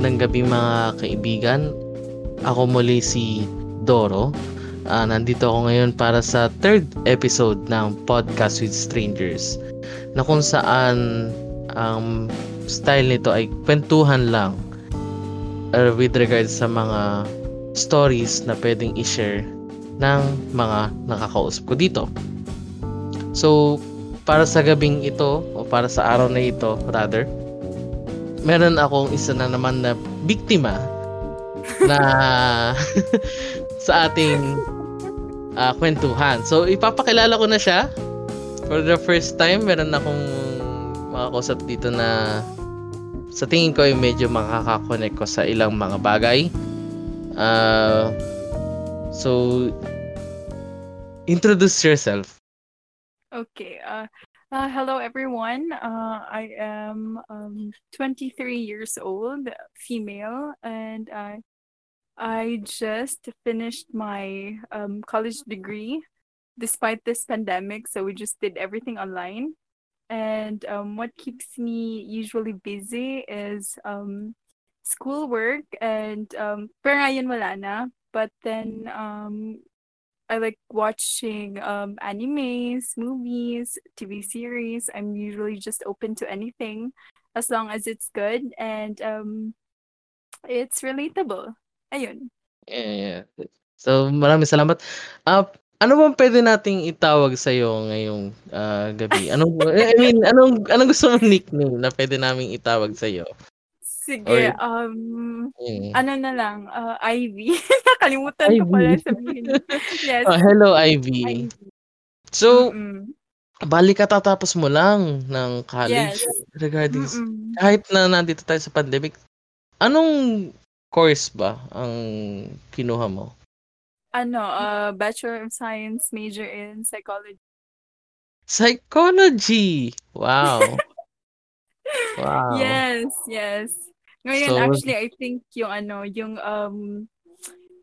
magandang gabi mga kaibigan. Ako muli si Doro. Uh, nandito ako ngayon para sa third episode ng Podcast with Strangers na kung saan ang style nito ay kwentuhan lang uh, with regards sa mga stories na pwedeng i-share ng mga nakakausap ko dito. So, para sa gabing ito o para sa araw na ito rather, meron akong isa na naman na biktima na sa ating uh, kwentuhan. So, ipapakilala ko na siya. For the first time, meron akong makakausap dito na sa tingin ko ay medyo makakakonect ko sa ilang mga bagay. Uh, so, introduce yourself. Okay. Uh, uh, hello, everyone. Uh, I am um, 23 years old, female, and I I just finished my um, college degree despite this pandemic. So we just did everything online. And um, what keeps me usually busy is um, schoolwork and um, pero ngayon wala na. But then um, I like watching um, animes, movies, TV series. I'm usually just open to anything as long as it's good and um, it's relatable. Ayun. Yeah, yeah. So, maraming salamat. Uh, ano bang pwede nating itawag sa iyo ngayong uh, gabi? Anong I mean, anong anong gusto mong nickname na pwede naming itawag sa iyo? Sige, Or, um, mm. ano na lang, uh, Ivy. Nakalimutan Ivy. ko pala sabihin. Yes. Oh, hello, Ivy. Ivy. So, Mm-mm. bali ka tatapos mo lang ng college yes. regarding Mm-mm. kahit na nandito tayo sa pandemic. Anong course ba ang kinuha mo? Ano, uh, Bachelor of Science major in Psychology. Psychology! Wow. wow. Yes, yes. Ngayon, so, actually, I think yung ano, yung um,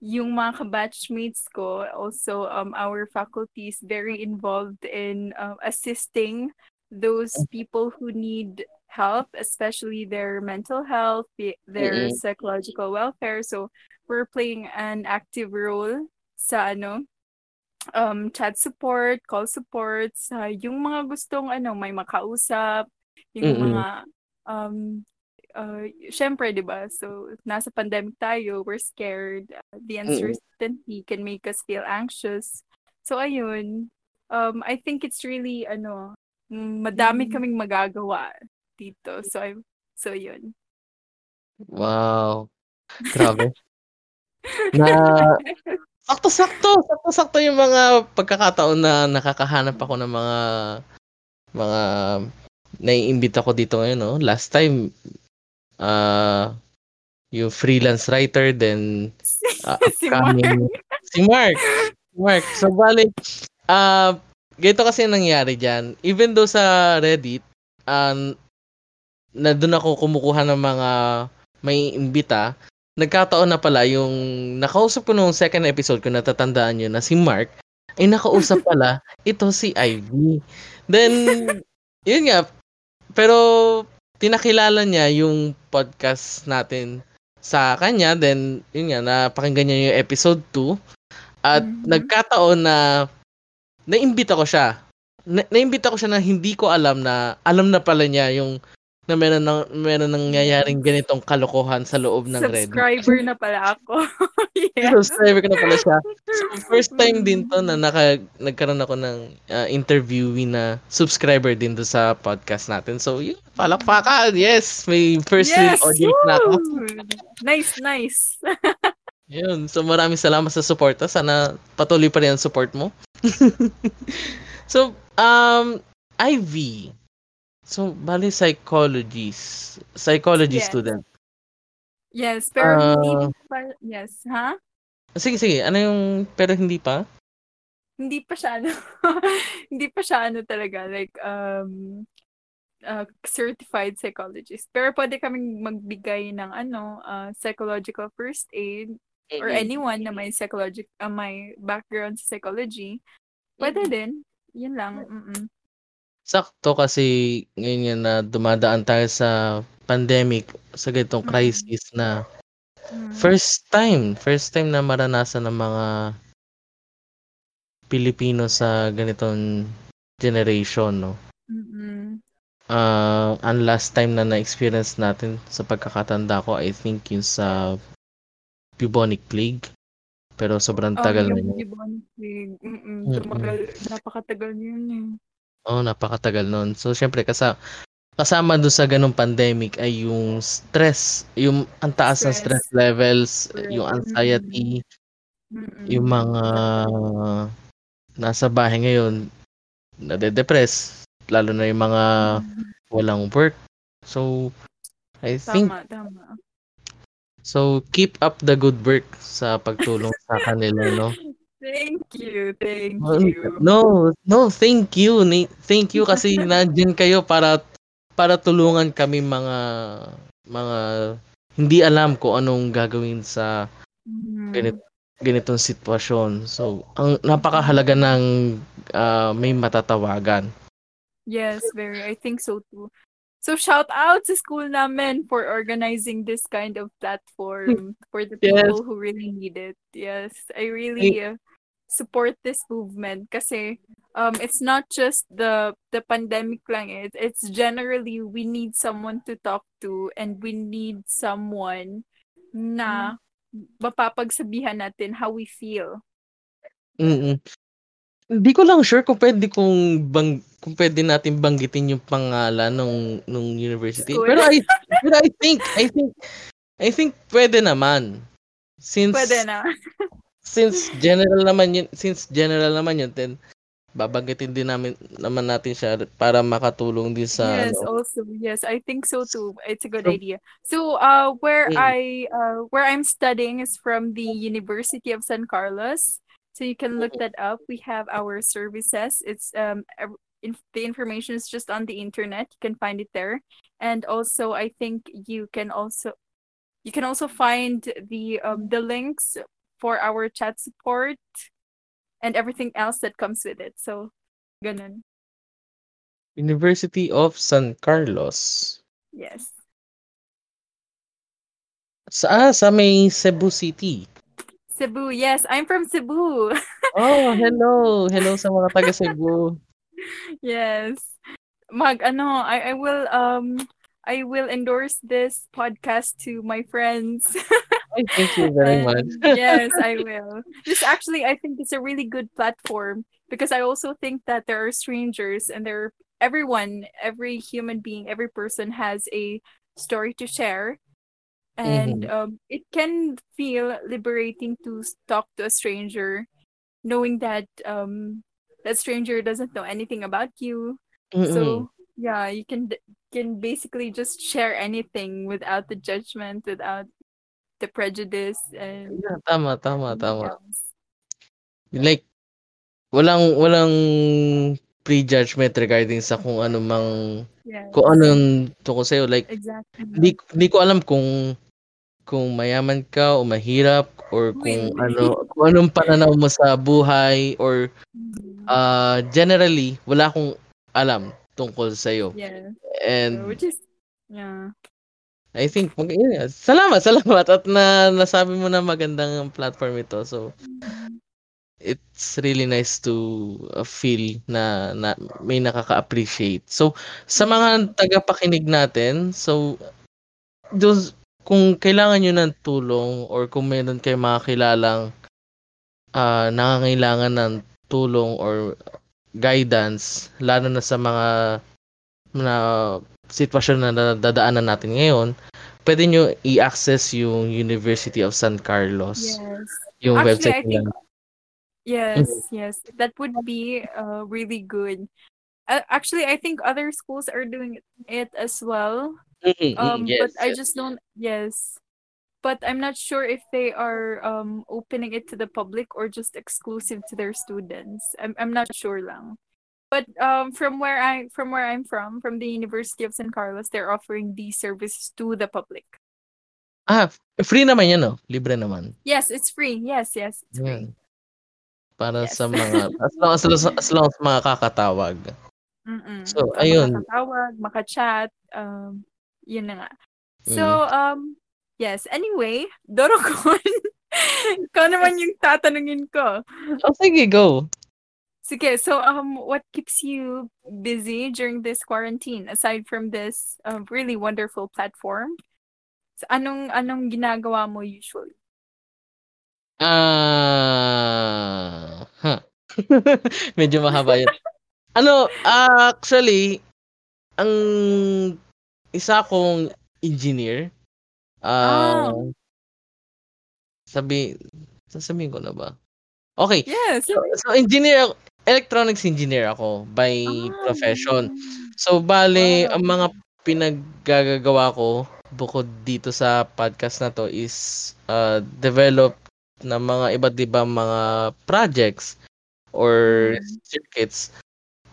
yung mga ka-batchmates ko, also um, our faculty is very involved in uh, assisting those people who need help, especially their mental health, their mm-hmm. psychological welfare. So we're playing an active role sa ano, um, chat support, call support, sa yung mga gustong ano, may makausap, yung mm-hmm. mga um, uh, syempre, di ba? So, nasa pandemic tayo, we're scared. Uh, the uncertainty can make us feel anxious. So, ayun. Um, I think it's really, ano, madami mm. kaming magagawa dito. So, I, so yun. Wow. Grabe. na sakto-sakto, sakto-sakto yung mga pagkakataon na nakakahanap ako ng mga mga naiimbita ko dito ngayon, no? Last time uh, yung freelance writer then uh, si upcoming Mark. si Mark. Mark. So balik uh, ganito kasi nangyari diyan. Even though sa Reddit um, na doon ako kumukuha ng mga may imbita, nagkataon na pala yung nakausap ko nung second episode ko natatandaan nyo na si Mark ay nakausap pala ito si Ivy. Then yun nga pero tinakilala niya yung podcast natin sa kanya. Then, yun nga, napakinggan niya yung episode 2. At mm-hmm. nagkataon na naimbita ko siya. Na, naimbita ko siya na hindi ko alam na alam na pala niya yung na meron nang meron nangyayaring ganitong kalokohan sa loob ng Reddit. Subscriber na pala ako. yes. Subscriber ko na pala siya. So, first time din to na naka, nagkaroon ako ng uh, interviewee na subscriber din to sa podcast natin. So, yun, palakpakan. Yes, may first yes! audience Woo! na ako. nice, nice. yun. So, maraming salamat sa support. Sana patuloy pa rin ang support mo. so, um, Ivy, So, bali psychologist. Psychology yes. student. Yes, pero uh, hindi pa, yes, ha? Huh? Sige, sige. Ano yung, pero hindi pa? Hindi pa siya, ano, hindi pa siya, ano talaga, like, um, uh, certified psychologist. Pero pwede kaming magbigay ng, ano, uh, psychological first aid mm-hmm. or anyone na may psychological, uh, may background sa psychology. Pwede mm-hmm. din. Yun lang. Mm-mm. Sakto kasi ngayon nga na dumadaan tayo sa pandemic, sa ganitong Mm. crisis na Mm. first time, first time na maranasan ng mga Pilipino sa ganitong generation, no? Mm. Ah, ang last time na na-experience natin sa pagkakatanda ko, I think yung sa bubonic plague. Pero sobrang Oh, tagal na yun. bubonic plague. Mm, Mm. tumagal, napakatagal yun eh. Oo, napakatagal nun. So, syempre, kasa kasama doon sa ganung pandemic ay yung stress, yung ang taas ng stress Stress. levels, Correct. yung anxiety, Mm. yung mga nasa bahay ngayon, nade-depress, lalo na yung mga walang work. So, I think, Tama, tama. so keep up the good work sa pagtulong sa kanila, no? Thank you, thank you. No, no, thank you. Thank you kasi nandiyan kayo para para tulungan kami mga mga hindi alam kung anong gagawin sa Mm. ganit, ganitong sitwasyon. So, ang napakahalaga ng ah, may matatawagan. Yes, very. I think so too. So shout out sa school namin for organizing this kind of platform for the Yes. people who really need it. Yes, I really uh, support this movement kasi um it's not just the the pandemic lang it it's generally we need someone to talk to and we need someone na mapapagsabihan natin how we feel. Mm. Hindi ko lang sure kung pwede kung bang kung pwede natin banggitin yung pangalan ng nung university. School. Pero I pero I think I think I think pwede naman. Since Pwede na. since general naman yun, since general naman yun, then babanggitin din namin naman natin siya para makatulong din sa yes, ano. also yes, I think so too. It's a good So- idea. So, uh, where Mm. I uh where I'm studying is from the University of San Carlos. So you can look that up. We have our services. It's um in, the information is just on the internet. You can find it there, and also I think you can also you can also find the um the links for our chat support and everything else that comes with it. So, ganun. University of San Carlos. Yes. Sa ah, sa may Cebu City. Cebu, yes, I'm from Cebu. Oh, hello. Hello sa mga taga Cebu. yes. Mag ano, I I will um I will endorse this podcast to my friends. Thank you very And much. yes, I will. This actually I think it's a really good platform because I also think that there are strangers and there everyone, every human being, every person has a story to share. And um, it can feel liberating to talk to a stranger, knowing that um, that stranger doesn't know anything about you. Mm-mm. So yeah, you can can basically just share anything without the judgment, without the prejudice, and Yeah, tama, tama, tama. yes. Like, walang walang prejudgment regarding sa kung ano mang Yes. kung anong tungkol sa'yo. Like, exactly. hindi hindi ko alam kung kung mayaman ka o mahirap or kung Really? ano kung anong pananaw mo sa buhay or uh, generally wala akong alam tungkol sa iyo. yeah. And which is yeah. I think mag nga. salamat, salamat at na nasabi mo na magandang platform ito. So it's really nice to uh, feel na, na may nakaka-appreciate. So sa mga tagapakinig natin, so those kung kailangan nyo ng tulong or kung meron kayong mga kilalang ah, nangangailangan ng tulong or guidance, lalo na sa mga na sitwasyon na nadadaanan natin ngayon, pwede nyo i-access yung University of San Carlos. Yes. Yung Actually, website I think nila. yes, yes. That would be uh really good. Uh, actually, I think other schools are doing it as well. Mhm, mhm, Um, yes, but I just don't. Yes, but I'm not sure if they are um opening it to the public or just exclusive to their students. I'm I'm not sure lang. But um, from where I from where I'm from, from the University of San Carlos, they're offering these services to the public. Ah, free naman yan, no? Libre naman. Yes, it's free. Yes, yes, it's free. Yan. Para Yes. sa mga, as long as, as long as makakatawag. Mm-mm. So, Uh, ayun. Makakatawag, makachat. Um, yun na nga. So, mm. um, yes. Anyway, Dorokon. Ikaw naman yung tatanungin ko. Oh, sige, go. Sige, so um, what keeps you busy during this quarantine aside from this uh, really wonderful platform? So, anong anong ginagawa mo usually? Ah, uh, huh. Medyo mahaba 'yun. ano, uh, actually, ang isa akong engineer. Uh, oh. Sabi, sasabihin ko na ba? Okay. Yes. So, so engineer, electronics engineer ako by ah. profession. So bale, ang mga pinaggagawa ko bukod dito sa podcast na to is uh, develop ng mga iba't ibang mga projects or mm. circuits.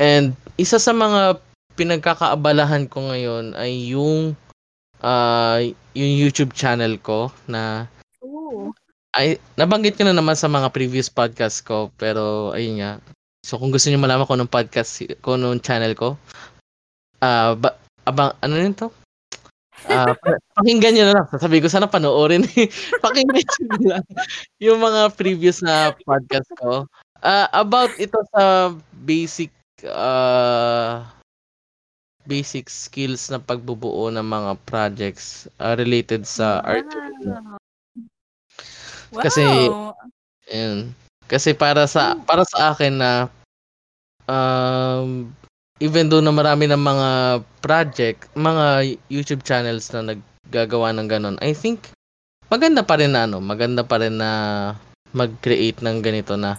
And isa sa mga pinagkakaabalahan ko ngayon ay yung uh, yung YouTube channel ko na Ooh. ay nabanggit ko na naman sa mga previous podcast ko pero ayun nga. So kung gusto niyo malaman ko ng podcast ko nung channel ko, ah uh, ba, abang ano yun to? Ah, uh, pakinggan niyo na lang. Sasabi ko sana panoorin. pakinggan niyo lang yung mga previous na podcast ko. Uh, about ito sa basic uh, basic skills na pagbubuo ng mga projects uh, related sa wow. art. Wow. Kasi ayun. Kasi para sa para sa akin na um even though na marami ng mga project, mga YouTube channels na naggagawa ng ganun, I think maganda pa rin na ano, maganda pa rin na mag-create ng ganito na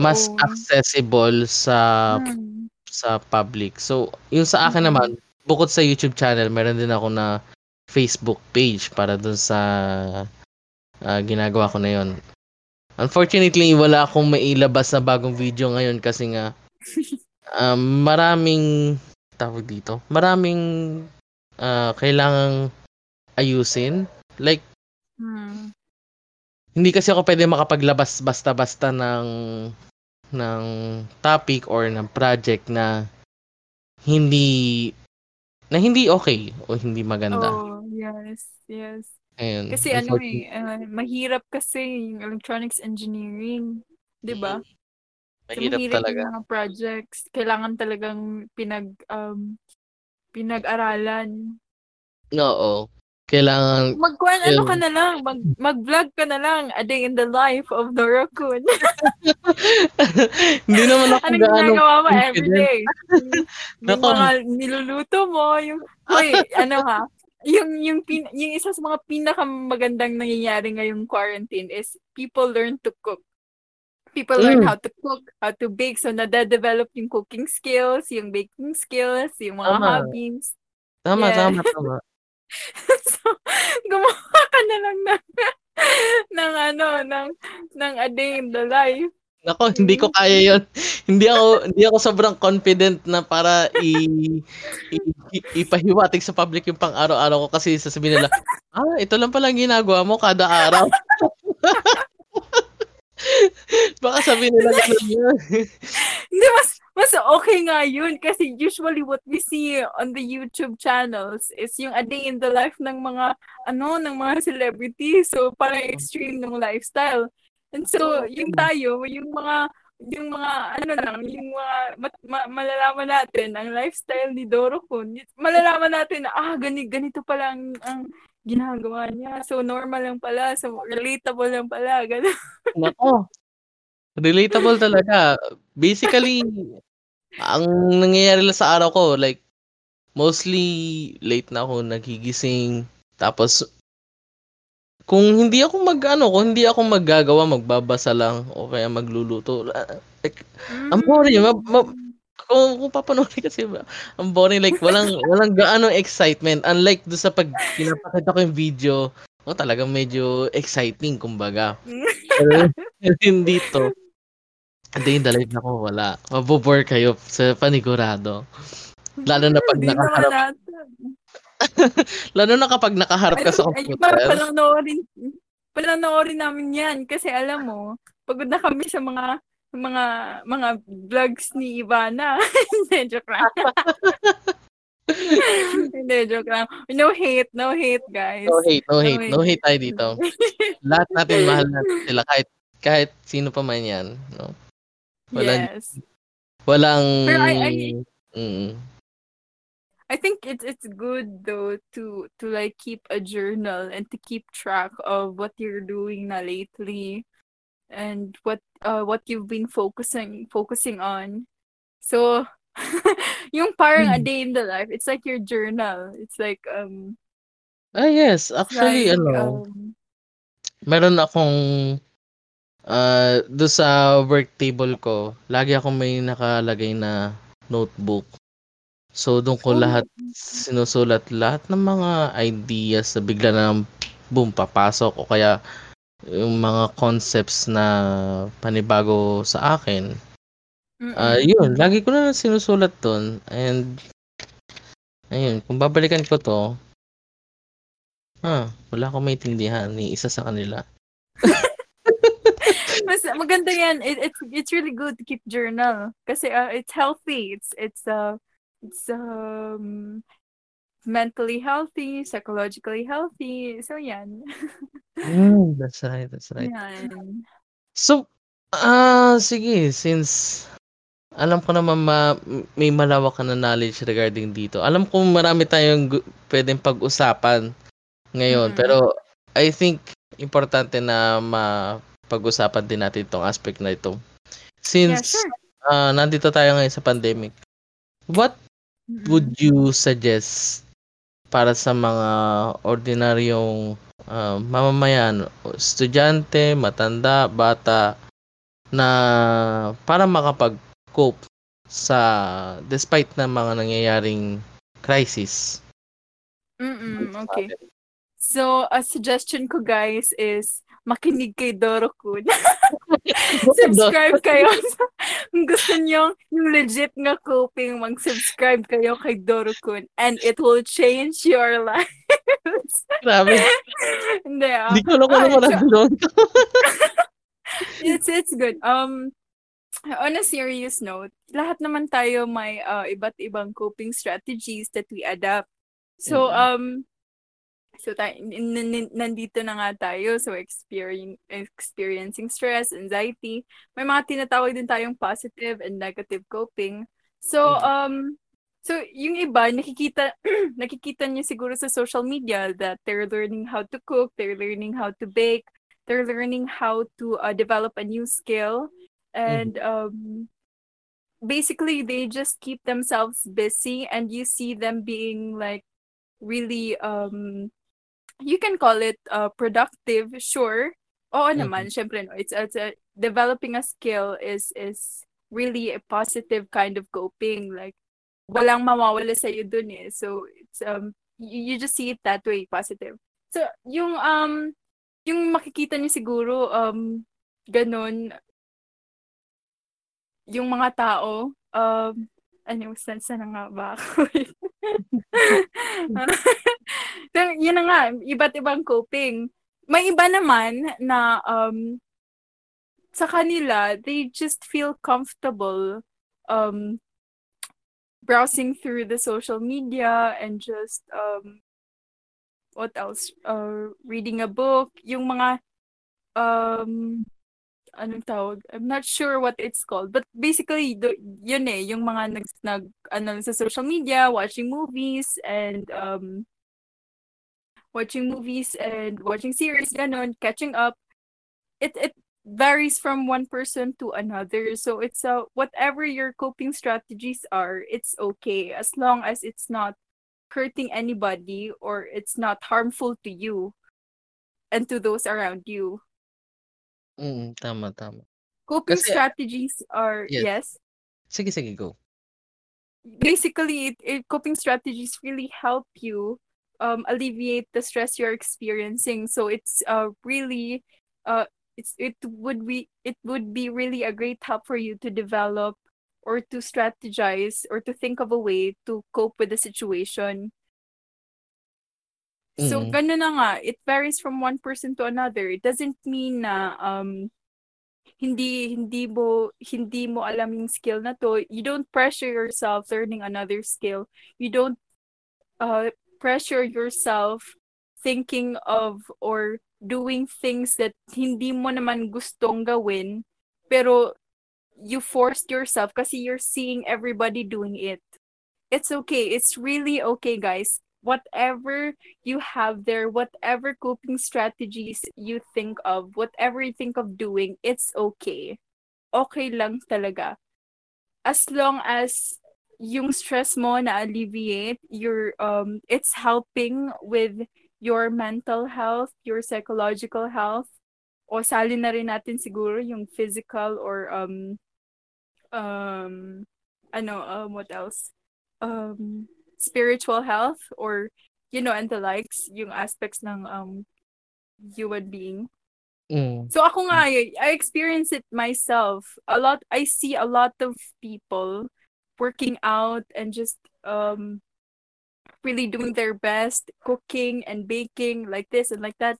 mas oh. accessible sa hmm sa public. So, yung sa akin mm-hmm. naman, bukod sa YouTube channel, meron din ako na Facebook page para dun sa uh, ginagawa ko na yon. Unfortunately, wala akong mailabas na bagong video ngayon kasi nga um, maraming tawag dito, maraming uh, kailangang ayusin. Like, hmm. hindi kasi ako pwede makapaglabas basta-basta ng ng topic or ng project na hindi na hindi okay o hindi maganda. Oh, yes, yes. Ayun. Kasi ano eh, uh, mahirap kasi yung electronics engineering, 'di ba? Mahirap, so, mahirap talaga. Yung mga projects, kailangan talagang pinag um, pinag-aralan. Oo. Kailangan... Magkuhan, ano ka na lang, mag, mag-vlog ka na lang, a day in the life of Dora Kun. Hindi naman ako Anong ginagawa mo everyday? yung mga niluluto mo, yung, wait, ano ha, yung yung pin, yung isa sa mga pinakamagandang nangyayari ngayong quarantine is people learn to cook. People mm. learn how to cook, how to bake. So, nade-develop yung cooking skills, yung baking skills, yung mga tama. hobbies. Tama, yeah. tama, tama. so, gumawa ka na lang ng, ng ano, ng, ng a day in the life. Nako, hindi ko kaya 'yon. hindi ako hindi ako sobrang confident na para i, i, i ipahiwatig sa public yung pang-araw-araw ko kasi sasabihin nila, "Ah, ito lang pala ang ginagawa mo kada araw." Baka sabihin nila ganun yun. Hindi, mas, mas okay nga yun kasi usually what we see on the YouTube channels is yung a day in the life ng mga ano ng mga celebrities so parang extreme ng lifestyle and so yung tayo yung mga yung mga ano lang yung mga mat, ma, malalaman natin ang lifestyle ni Doro Kun malalaman natin na ah ganito ganito pala ang, ang ginagawa niya. So normal lang pala. So relatable lang pala. Ganun. Nako. Relatable talaga. Basically, ang nangyayari lang sa araw ko, like, mostly late na ako nagigising. Tapos, kung hindi ako mag, ano, kung hindi ako maggagawa, magbabasa lang, o kaya magluluto. Like, mm. ang boring. Ma, ma, kung, kung papanoorin kasi, ang boring. Like, walang, walang gaano excitement. Unlike do sa pag pinapakita ko yung video, oh, talagang medyo exciting, kumbaga. Pero, hindi to. In the life nako wala. Mabobore kayo sa panigurado. Lalo na pag nakaharap. Lalo na kapag nakaharap ka sa computer. Ay, parang panoorin, panoorin namin yan. Kasi alam mo, pagod na kami sa mga mga mga vlogs ni Ivana. Hindi, joke lang. Hindi, joke lang. No hate, no hate, guys. No hate, no hate. No hate tayo dito. Lahat natin mahal natin sila kahit kahit sino pa man yan, no? Walang, yes. Walang Pero I, I, mm. I think it's it's good though to to like keep a journal and to keep track of what you're doing na lately and what uh what you've been focusing focusing on. So yung parang a Hmm. day in the life, it's like your journal. It's like um Ah, yes. Actually, like ano, um meron akong ah, do sa work table ko, lagi akong may nakalagay na notebook. So, doon ko oh, lahat sinusulat lahat ng mga ideas na bigla na lang boom, papasok o kaya yung mga concepts na panibago sa akin. Ah, mm-mm. yun, lagi ko na lang sinusulat doon and ayun, kung babalikan ko to, ah, wala akong maintindihan ni isa sa kanila. Mas maganda yan. It, it's it's really good to keep journal kasi uh, it's healthy. It's it's uh it's um mentally healthy, psychologically healthy. So yan. Mm, that's right, that's right. yan. So, ah, sige, since alam ko naman ma may malawak ka na knowledge regarding dito. Alam ko marami tayong gu- pwedeng pag-usapan ngayon, Mm-mm. pero I think importante na mapag-usapan din natin itong aspect na ito. Yeah, Since sure. ah, nandito tayo ngayon sa pandemic, what Would you suggest para sa mga ordinaryong ah, mamamayan, estudyante, matanda, bata na para makapag-cope sa despite ng mga nangyayaring crisis? Mm-mm, okay. So, a suggestion ko guys is makinig kay Doro Kun. subscribe kayo. Kung gusto nyo yung legit nga coping, mag-subscribe kayo kay Doro Kun and it will change your lives. Grabe. Hindi ah. Hindi ko alam kung ano it's it's good. Um on a serious note, lahat naman tayo may uh, iba't ibang coping strategies that we adapt. So Mm. um so tayo, n- n- nandito na nga tayo so experiencing experiencing stress, anxiety. May mga tinatawag din tayong positive and negative coping. So Mm. um so yung iba nakikita nakikita niyo siguro sa social media that they're learning how to cook, they're learning how to bake, they're learning how to uh, develop a new skill and um basically they just keep themselves busy and you see them being like really um you can call it uh, productive sure. Oo Mhm. naman syempre no it's, it's a, developing a skill is is really a positive kind of coping like walang mawawala sa iyo dun eh. So it's um you, you just see it that way positive. So yung um yung makikita niyo siguro um ganun yung mga tao um ano saan na nga ba yun na nga iba't ibang coping. May iba naman na um sa kanila they just feel comfortable um browsing through the social media and just um what else? Uh reading a book. Yung mga um anong tawag? I'm not sure what it's called but basically the, yun eh yung mga nag, nag ano sa social media watching movies and um watching movies and watching series ganon catching up. It it varies from one person to another. So it's uh, whatever your coping strategies are it's okay as long as it's not hurting anybody or it's not harmful to you and to those around you Mm, tama, tama. coping Kasi- strategies are Yes. yes Sige, sige, go. basically it, it, coping strategies really help you um alleviate the stress you're experiencing so it's uh really uh it's it would be it would be really a great help for you to develop or to strategize or to think of a way to cope with the situation so Mm. ganun na nga it varies from one person to another it doesn't mean na um hindi hindi mo hindi mo alam yung skill na to you don't pressure yourself learning another skill you don't uh, pressure yourself thinking of or doing things that hindi mo naman gustong gawin, pero you forced yourself kasi you're seeing everybody doing it. It's okay. It's really okay, guys. Whatever you have there, whatever coping strategies you think of, whatever you think of doing, it's okay. Okay lang talaga. As long as yung stress mo na alleviate, your um it's helping with your mental health, your psychological health, o sali na rin natin siguro yung physical or um um ano um what else um spiritual health or you know and the likes yung aspects ng um human being mm. so ako nga I experience it myself a lot I see a lot of people working out and just um really doing their best, cooking and baking like this and like that,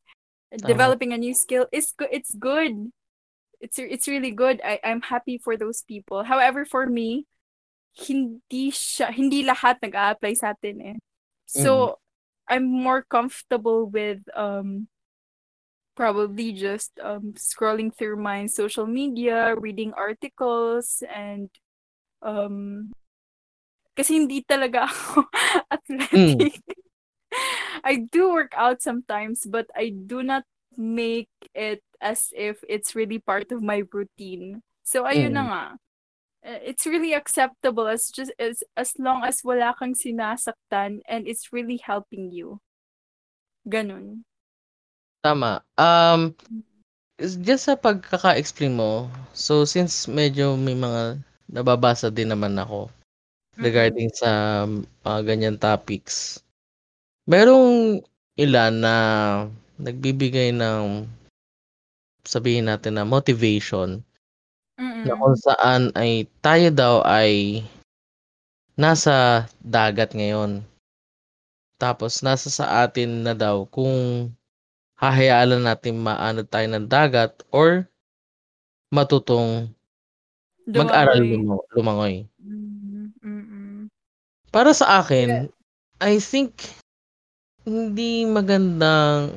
uh-huh. developing a new skill. It's good. It's good. It's it's really good. I I'm happy for those people. However, for me, hindi siya, hindi lahat nag-a-apply sa atin eh. So, mm. I'm more comfortable with um probably just um scrolling through my social media, reading articles and um Kasi hindi talaga ako athletic. Mm. I do work out sometimes, but I do not make it as if it's really part of my routine. So ayun mm. na nga. Eh, it's really acceptable as just as as long as wala kang sinasaktan and it's really helping you. Ganun. Tama. Um just sa pagkaka-explain mo, so since medyo may mga nababasa din naman ako regarding mm. sa mga ganyan topics. Merong ilan na nagbibigay ng sabihin natin na motivation. Na kung saan ay tayo daw ay nasa dagat ngayon. Tapos nasa sa atin na daw kung hahayaan natin maano tayo ng dagat or matutong mag-aral lumangoy. Para sa akin, I think hindi magandang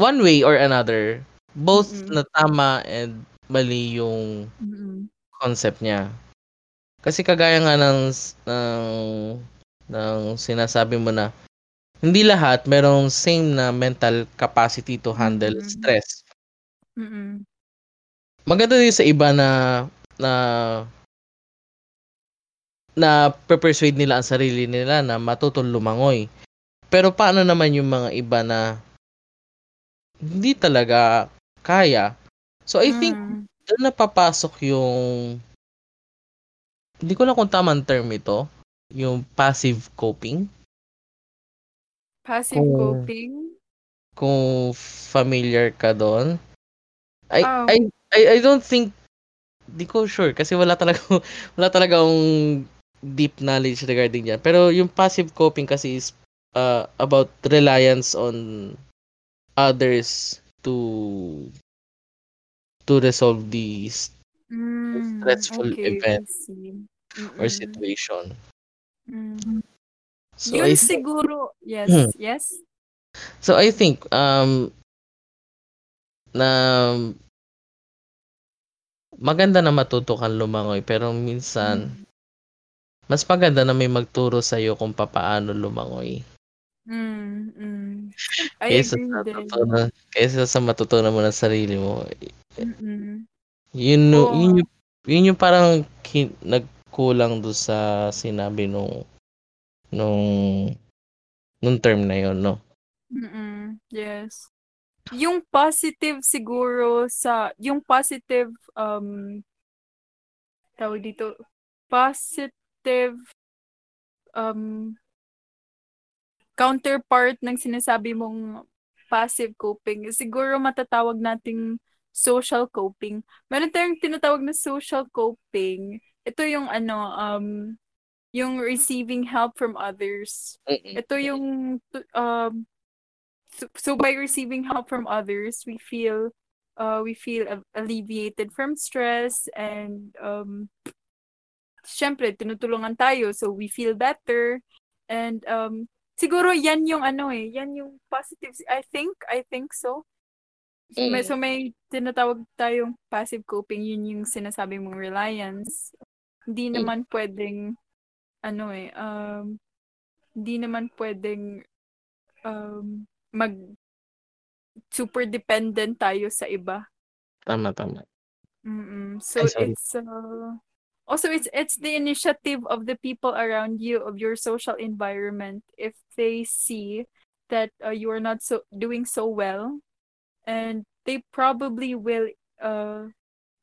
one way or another, both mm-hmm. na tama and mali yung mm-hmm. concept niya. Kasi kagaya nga ng ng ng sinasabi mo na hindi lahat merong same na mental capacity to handle mm-hmm. stress. Mm-hmm. Maganda din sa iba na na na persuade nila ang sarili nila na matutong lumangoy. Pero paano naman yung mga iba na hindi talaga kaya? So I think mm. doon napapasok yung hindi ko lang kung tamang term ito, yung passive coping. Passive kung, coping? Kung familiar ka doon. I, oh. I, I, I don't think di ko sure kasi wala talaga wala talaga akong deep knowledge regarding yan. Pero yung passive coping kasi is uh, about reliance on others to to resolve these mm, stressful okay, event or situation. Mm. So Yun I siguro, yes, hmm. yes. So I think um na maganda na matuto kang lumangoy pero minsan mm. Mas maganda na may magturo sa iyo kung papaano lumangoy. Mm, mm. I kaysa agree sa din. matutunan, kaysa sa matutunan mo ng sarili mo. Mm-mm. Yun, Oo. yun, yung, yun yung parang kin, nagkulang do sa sinabi nung nung nung term na yon no? Mm-mm. Yes. Yung positive siguro sa yung positive um tawag dito positive um, counterpart ng sinasabi mong passive coping, siguro matatawag nating social coping. Meron tayong tinatawag na social coping. Ito yung ano, um, yung receiving help from others. Ito yung, um, so, so by receiving help from others, we feel, uh, we feel alleviated from stress and um, syempre, tinutulungan tayo. So, we feel better. And um, siguro yan yung ano eh, yan yung positive. I think, I think so. May, Mm. so may tinatawag tayong passive coping, yun yung sinasabi mong reliance. Hindi Mm. naman pwedeng, ano eh, um, hindi naman pwedeng um, mag super dependent tayo sa iba. Tama, tama. Mm-mm. So Ay, it's uh, also it's it's the initiative of the people around you of your social environment if they see that uh, you are not so doing so well and they probably will uh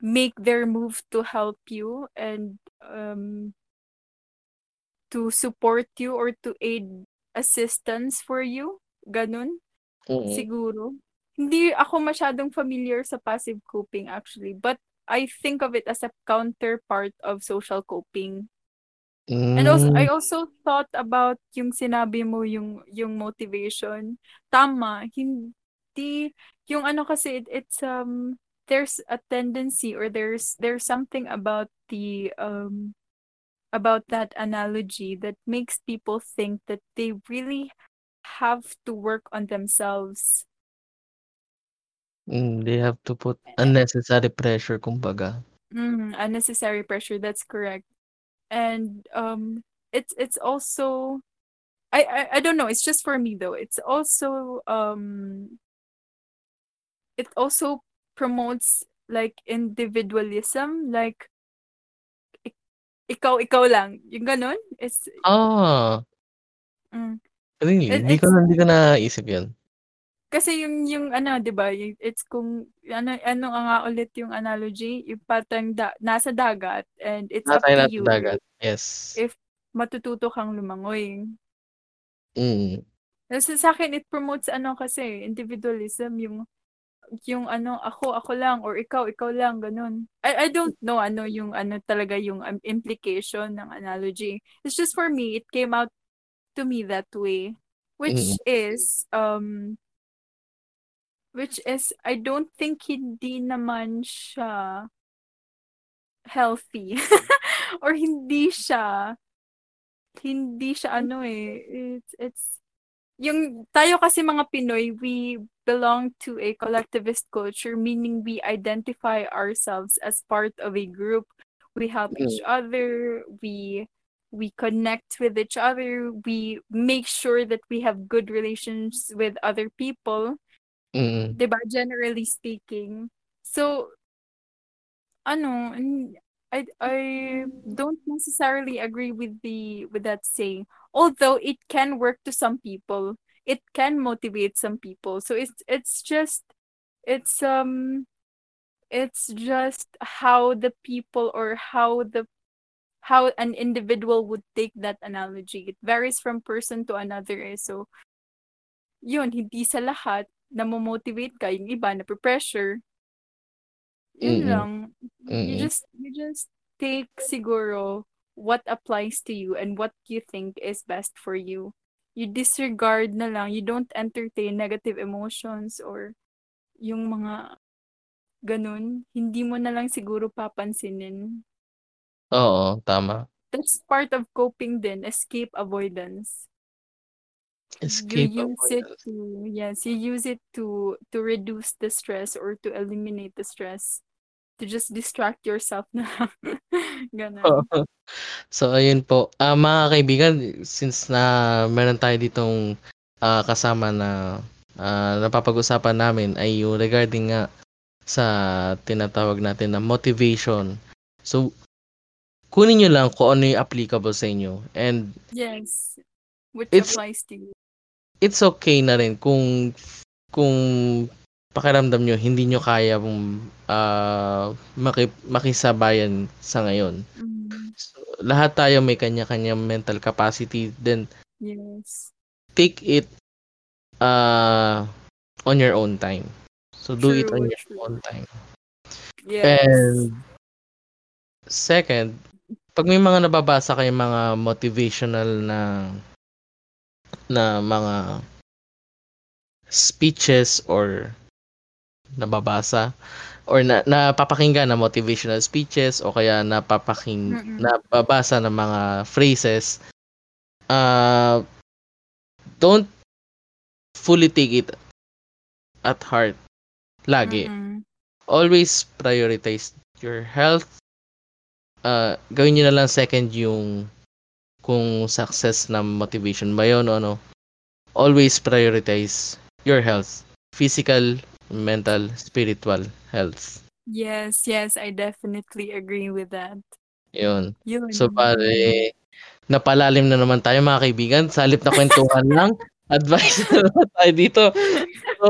make their move to help you and um to support you or to aid assistance for you ganun Mm. siguro hindi ako masyadong familiar sa passive coping actually but I think of it as a counterpart of social coping And also, I also thought about yung sinabi mo, yung, yung motivation. Tama, hindi, yung ano kasi, it, it's, um, there's a tendency or there's, there's something about the, um, about that analogy that makes people think that they really have to work on themselves. Mm, they have to put unnecessary pressure kumbaga. Mm, unnecessary pressure, that's correct. and um it's it's also I, I I don't know it's just for me though it's also um it also promotes like individualism like ik- ikaw ikaw lang yung ganun it's Ah. mm, Really? it, Di ko it's na di ko naisip yun. Kasi yung yung ano 'di ba it's kung ano ano nga ulit yung analogy yung patang da, nasa dagat and it's up Nakatay to nasa you dagat. Yes. if matututo kang lumangoy Mm. Kasi sa akin, it promotes ano kasi, individualism, yung, yung ano, ako, ako lang, or ikaw, ikaw lang, ganun. I, I don't know ano yung, ano talaga yung um, implication ng analogy. It's just for me, it came out to me that way. Which Mm. is, um, which is, I don't think hindi naman siya healthy. or hindi siya, hindi siya ano eh, it's, it's, yung tayo kasi mga Pinoy, we belong to a collectivist culture, meaning we identify ourselves as part of a group. We help each other, we we connect with each other, we make sure that we have good relations with other people, Mm. 'di ba? Generally speaking. So ano, n- I I don't necessarily agree with the with that saying. Although it can work to some people, it can motivate some people. So it's it's just it's um it's just how the people or how the how an individual would take that analogy. It varies from person to another. Eh. So yun, hindi sa lahat na motivate ka, yung iba na pressure yun Mm. lang. You Mm. just you just take siguro what applies to you and what you think is best for you. You disregard na lang. You don't entertain negative emotions or yung mga ganun. Hindi mo na lang siguro papansinin. Oo, tama. That's part of coping din, escape avoidance. Escape you use it to yes, you use it to to reduce the stress or to eliminate the stress. To just distract yourself na. Ganun. Oo. So ayun po, ah, mga kaibigan, since na meron tayo ditong ah, kasama na ah, napapag-usapan namin ay yung regarding nga sa tinatawag natin na motivation. So kunin nyo lang kung ano yung applicable sa inyo and Yes. Which It's- applies to you. It's okay na rin kung kung pakiramdam nyo hindi nyo kaya uh, maki, makisabayan sa ngayon. Mm, So, lahat tayo may kanya-kanyang mental capacity then yes. take it uh, on your own time. So do it True, on your true. own time. Yes. And second, pag may mga nababasa kayong mga motivational na na mga speeches or nababasa or na napapakinggan na motivational speeches o kaya napapaking Mm-mm. nababasa ng mga phrases uh, don't fully take it at heart lagi. Mm-mm. Always prioritize your health. Uh, gawin niyo na lang second yung kung success na motivation ba yun o ano. Always prioritize your health. Physical, mental, spiritual health. Yes, yes, I definitely agree with that. Yun. Yun. So, pare, napalalim na naman tayo mga kaibigan. Sa halip na kwentuhan lang, advice na naman tayo dito. So,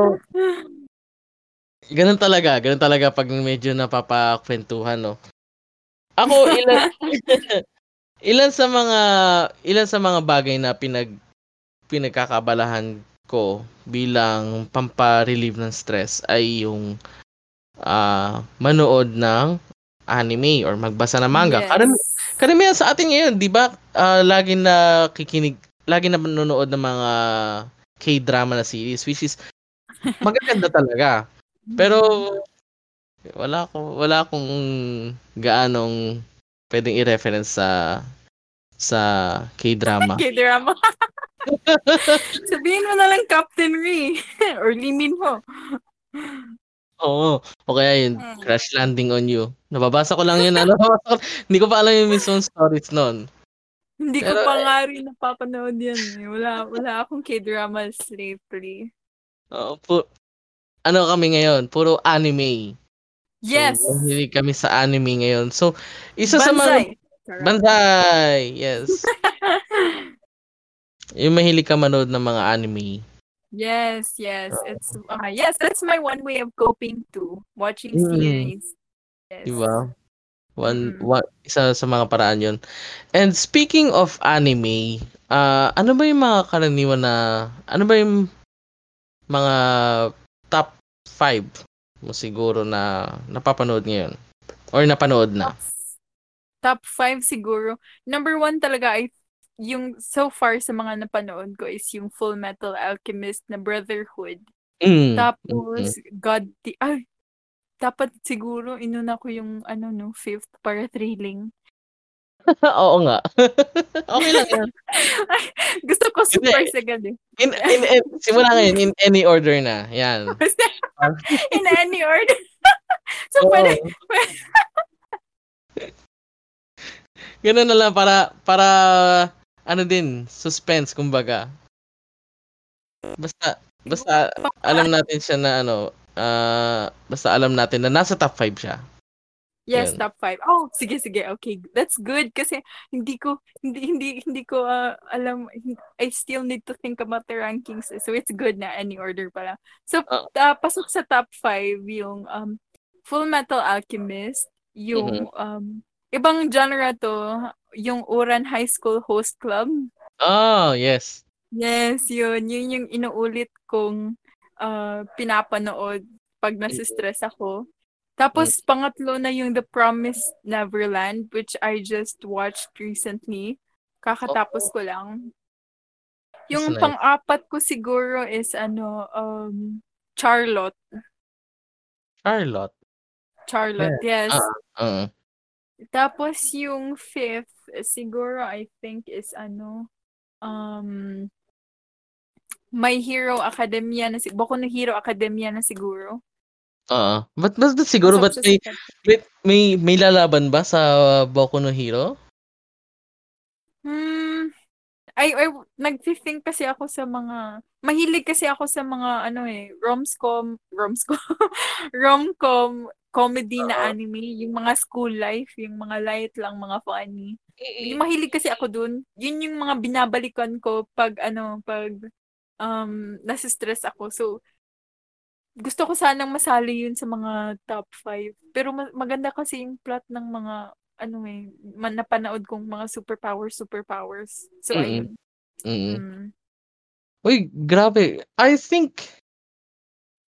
ganun talaga. Ganun talaga pag medyo napapakwentuhan, no? Ako, ilan, ilan sa mga, ilan sa mga bagay na pinag, pinagkakabalahan ko bilang pampa-relieve ng stress ay yung uh, manood ng anime or magbasa ng manga. Yes. Karam, karamihan sa atin ngayon, 'di ba? Uh, lagi na kikinig, lagi na manonood ng mga K-drama na series which is magaganda talaga. Pero wala ko wala akong gaanong pwedeng i-reference sa sa K-drama. K-drama. Sabihin mo na lang Captain Ri or Lee Min Ho. Oo. O kaya yun, hmm. Crash Landing on You. Nababasa ko lang yun. Ano, hindi ko pa alam yung mismong stories nun. Hindi Pero, ko pa nga rin napapanood yan. Eh. Wala, wala akong K-drama lately. Oo. Pu- ano kami ngayon? Puro anime. Yes! So, hindi kami sa anime ngayon. So, isa Banzai. sa mga... Banzai! Yes. yung mahilig ka manood ng mga anime. Yes, yes. It's uh, yes, that's my one way of coping too. Watching mm. series. Yes. Diba? One, mm. one, isa sa mga paraan yun. And speaking of anime, uh, ano ba yung mga karaniwan na, ano ba yung mga top 5 mo siguro na napapanood ngayon? Or napanood na? Top 5 siguro. Number 1 talaga, I yung so far sa mga napanood ko is yung Full Metal Alchemist na Brotherhood. Mm. Tapos, mm-hmm. God, ay, dapat siguro inuna ko yung ano no, fifth para thrilling. Oo nga. okay lang yan. Gusto ko super sagad eh. In, in, in, simula ngayon, in any order na. Yan. in any order. so, oh. pwede, pwede Ganun na lang para para ano din, suspense kumbaga. Basta basta alam natin siya na ano, uh, basta alam natin na nasa top 5 siya. Yes, Yun. top 5. Oh, sige sige. Okay, that's good kasi hindi ko hindi hindi hindi ko uh, alam I still need to think about the rankings. So it's good na any order pala. So uh, uh, pasok sa top 5 yung um Full Metal Alchemist, yung mm-hmm. um ibang genre to, yung Uran High School Host Club. Oh, yes. Yes, yun. Yun yung inuulit kong uh, pinapanood pag nasistress ako. Tapos, mm. pangatlo na yung The Promised Neverland, which I just watched recently. Kakatapos oh. ko lang. Yung nice. pang-apat ko siguro is ano, um, Charlotte. Charlotte? Charlotte, yeah. yes. Uh, uh. Tapos yung fifth, siguro I think is ano, um, My Hero Academia na si Boku no Hero Academia na siguro. Oo. But, but, but siguro but may, may, may may lalaban ba sa Boku no Hero? Hmm. Ay, ay nag-think kasi ako sa mga mahilig kasi ako sa mga ano eh, romcom, romcom, romcom comedy na anime, yung mga school life, yung mga light lang, mga funny. Yung mahilig kasi ako dun. Yun yung mga binabalikan ko pag ano, pag um nasa-stress ako. So gusto ko sanang masali yun sa mga top 5. Pero maganda kasi yung plot ng mga ano eh, man napanood kong mga superpowers, superpowers. So, mm-hmm. ayun. Mm-hmm. Mm. Uy, grabe. I think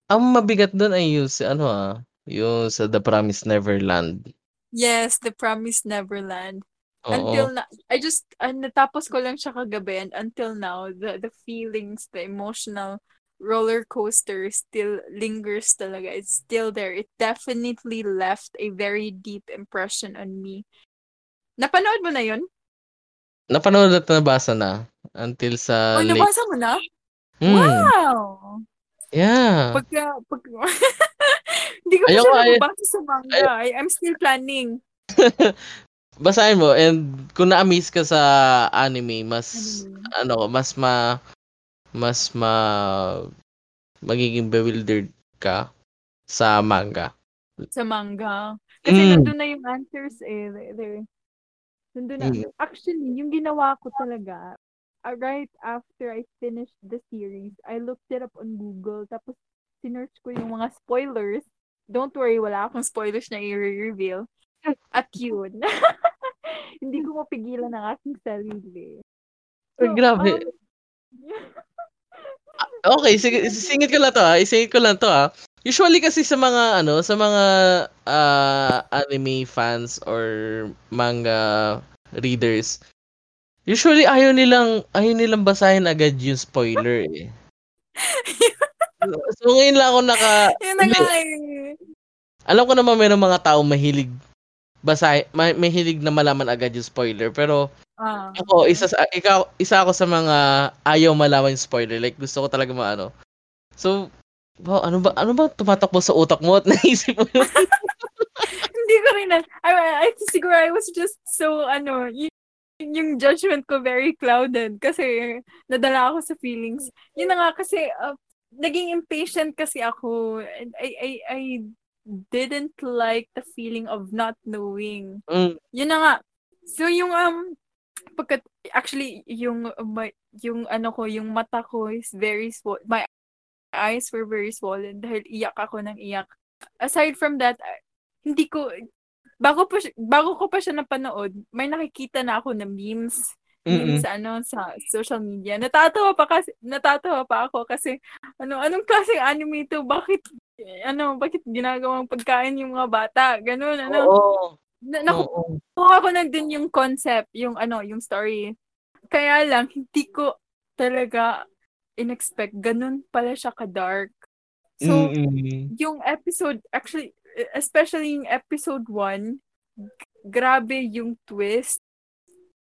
ang mabigat doon ay yung ano ah, yung sa The Promised Neverland. Yes, The Promised Neverland. Oo. Until na I just uh, natapos ko lang siya kagabi and until now the the feelings, the emotional roller coaster still lingers talaga. It's still there. It definitely left a very deep impression on me. Napanood mo na yun? napanood at nabasa na until sa Oh, late. nabasa mo na? Hmm. Wow! Yeah. Pagka, pag, hindi ko pa Ayoko, siya ay- nababasa sa manga. I, I'm still planning. Basahin mo and kung na-amaze ka sa anime, mas Anime. ano, mas ma mas ma magiging bewildered ka sa manga. Sa manga. Kasi Mm. nandun na yung answers eh. There. Nandun na. Mm. Actually, yung ginawa ko talaga, uh, right after I finished the series, I looked it up on Google, tapos sinearch ko yung mga spoilers. Don't worry, wala akong spoilers na i-reveal. At yun. Hindi ko mapigilan ang aking sarili. Ay, grabe. um, Okay, sige, singit ko lang to ah. Isingit ko lang to ah. Usually kasi sa mga ano, sa mga ah, anime fans or manga readers, usually ayaw nilang ayaw nilang basahin agad yung spoiler eh. so ngayon lang ako naka yun na nga eh. alam ko naman mayroong mga tao mahilig basahin, ma- mahilig na malaman agad yung spoiler, pero Ah, Ako, isa sa, ikaw, isa ako sa mga ayaw malaman yung spoiler. Like, gusto ko talaga maano. So, wow, ano ba, ano ba tumatakbo sa utak mo at naisip mo? Hindi ko rin na. I, I, siguro I was just so, ano, y- yung judgment ko very clouded kasi nadala ako sa feelings. Yun na nga kasi, uh, naging impatient kasi ako. I, I, I didn't like the feeling of not knowing. Mm, Yun na nga. So, yung, um, pagkat, actually, yung, my, yung, ano ko, yung mata ko is very swollen. My eyes were very swollen dahil iyak ako ng iyak. Aside from that, I- hindi ko, bago, pa, bago ko pa siya napanood, may nakikita na ako na memes, mm memes sa, ano, sa social media. Natatawa pa kasi, natatawa pa ako kasi, ano, anong klaseng anime ito? Bakit, ano, bakit ginagawang pagkain yung mga bata? Ganun, ano. Oo. Na, naku, Oo. Ko na din yung concept, yung ano, yung story. Kaya lang, hindi ko talaga in-expect. Ganun pala siya ka-dark. So, Mm-mm. yung episode, actually, especially yung episode 1, grabe yung twist.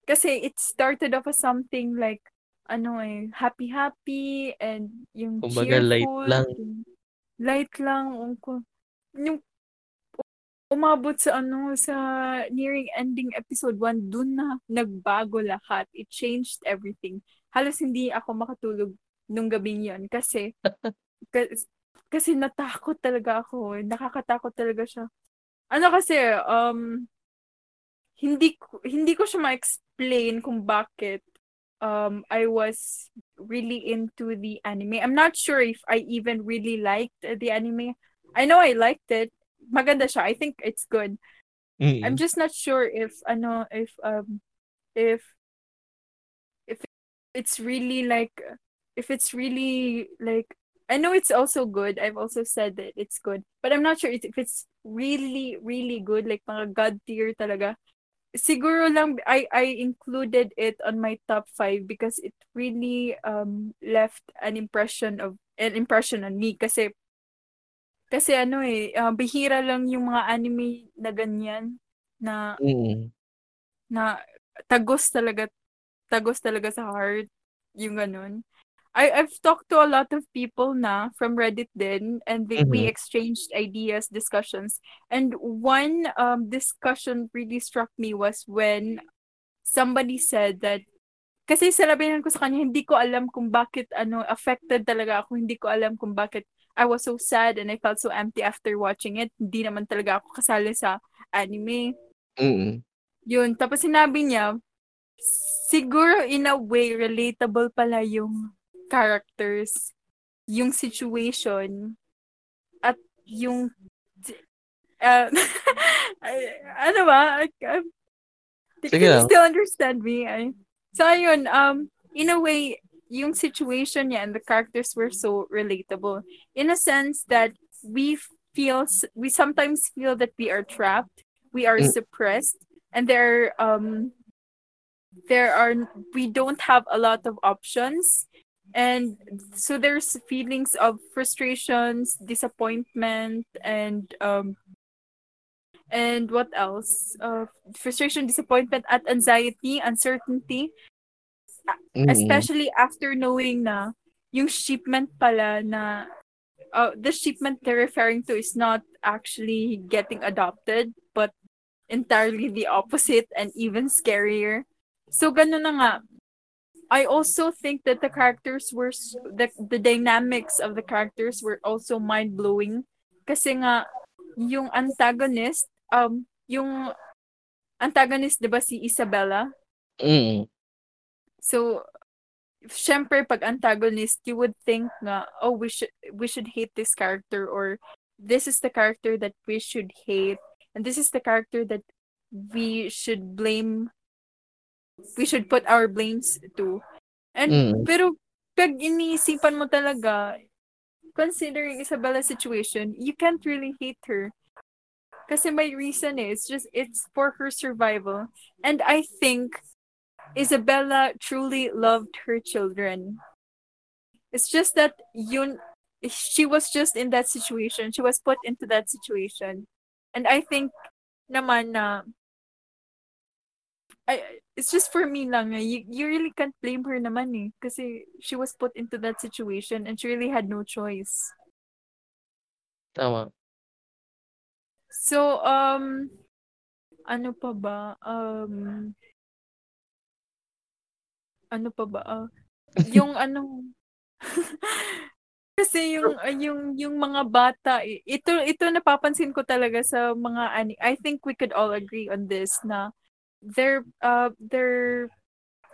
Kasi it started off as something like, ano eh, happy-happy and yung Kumbaga, cheerful. light lang. Light lang. Yung, yung umabot sa ano sa nearing ending episode 1 dun na nagbago lahat it changed everything halos hindi ako makatulog nung gabing yon kasi kasi, kasi natakot talaga ako nakakatakot talaga siya ano kasi um hindi hindi ko siya ma-explain kung bakit um I was really into the anime I'm not sure if I even really liked the anime I know I liked it maganda siya. I think it's good. Mm-mm. I'm just not sure if ano if um if if it's really like if it's really like I know it's also good. I've also said that it's good, but I'm not sure if it's really really good like mga god tier talaga. Siguro lang I I included it on my top 5 because it really um left an impression of an impression on me kasi kasi ano eh, uh, bihira lang yung mga anime na ganyan na Mm-mm. na tagos talaga tagos talaga sa heart yung ganun. I I've talked to a lot of people na from Reddit din and they, we Mhm. exchanged ideas, discussions. And one um discussion really struck me was when somebody said that kasi sinabihan ko sa kanya, hindi ko alam kung bakit ano affected talaga ako, hindi ko alam kung bakit I was so sad and I felt so empty after watching it. Hindi naman talaga ako kasali sa anime. Mm-mm. Yun. Tapos sinabi niya, siguro in a way, relatable pala yung characters, yung situation, at yung uh, ano ba? I, I, Sige can you still understand me? I, so ayun, um, in a way, yung situation niya and the characters were so relatable. In a sense that we feel, we sometimes feel that we are trapped, we are Mm. suppressed, and there um there are we don't have a lot of options and so there's feelings of frustrations disappointment and um and what else? Uh, frustration, disappointment, at anxiety, uncertainty. Mm-hmm. Especially after knowing na yung shipment pala na uh, the shipment they're referring to is not actually getting adopted, but entirely the opposite and even scarier. So ganun na nga. I also think that the characters were the the dynamics of the characters were also mind blowing kasi nga yung antagonist um yung antagonist 'di ba si Isabella? Mm. So syempre pag antagonist you would think nga oh we should we should hate this character or this is the character that we should hate and this is the character that we should blame we should put our blames to. And mm. pero pag iniisipan mo talaga, considering Isabella's situation, you can't really hate her. Kasi my reason is just it's for her survival. And I think Isabella truly loved her children. It's just that yun she was just in that situation. She was put into that situation. And I think naman na I, it's just for me lang. Eh. You, you really can't blame her naman eh. Kasi she was put into that situation and she really had no choice. Tama. So, um, ano pa ba? Um, ano pa ba? Uh, yung ano, kasi yung yung yung mga bata ito ito napapansin ko talaga sa mga ani I think we could all agree on this na their uh their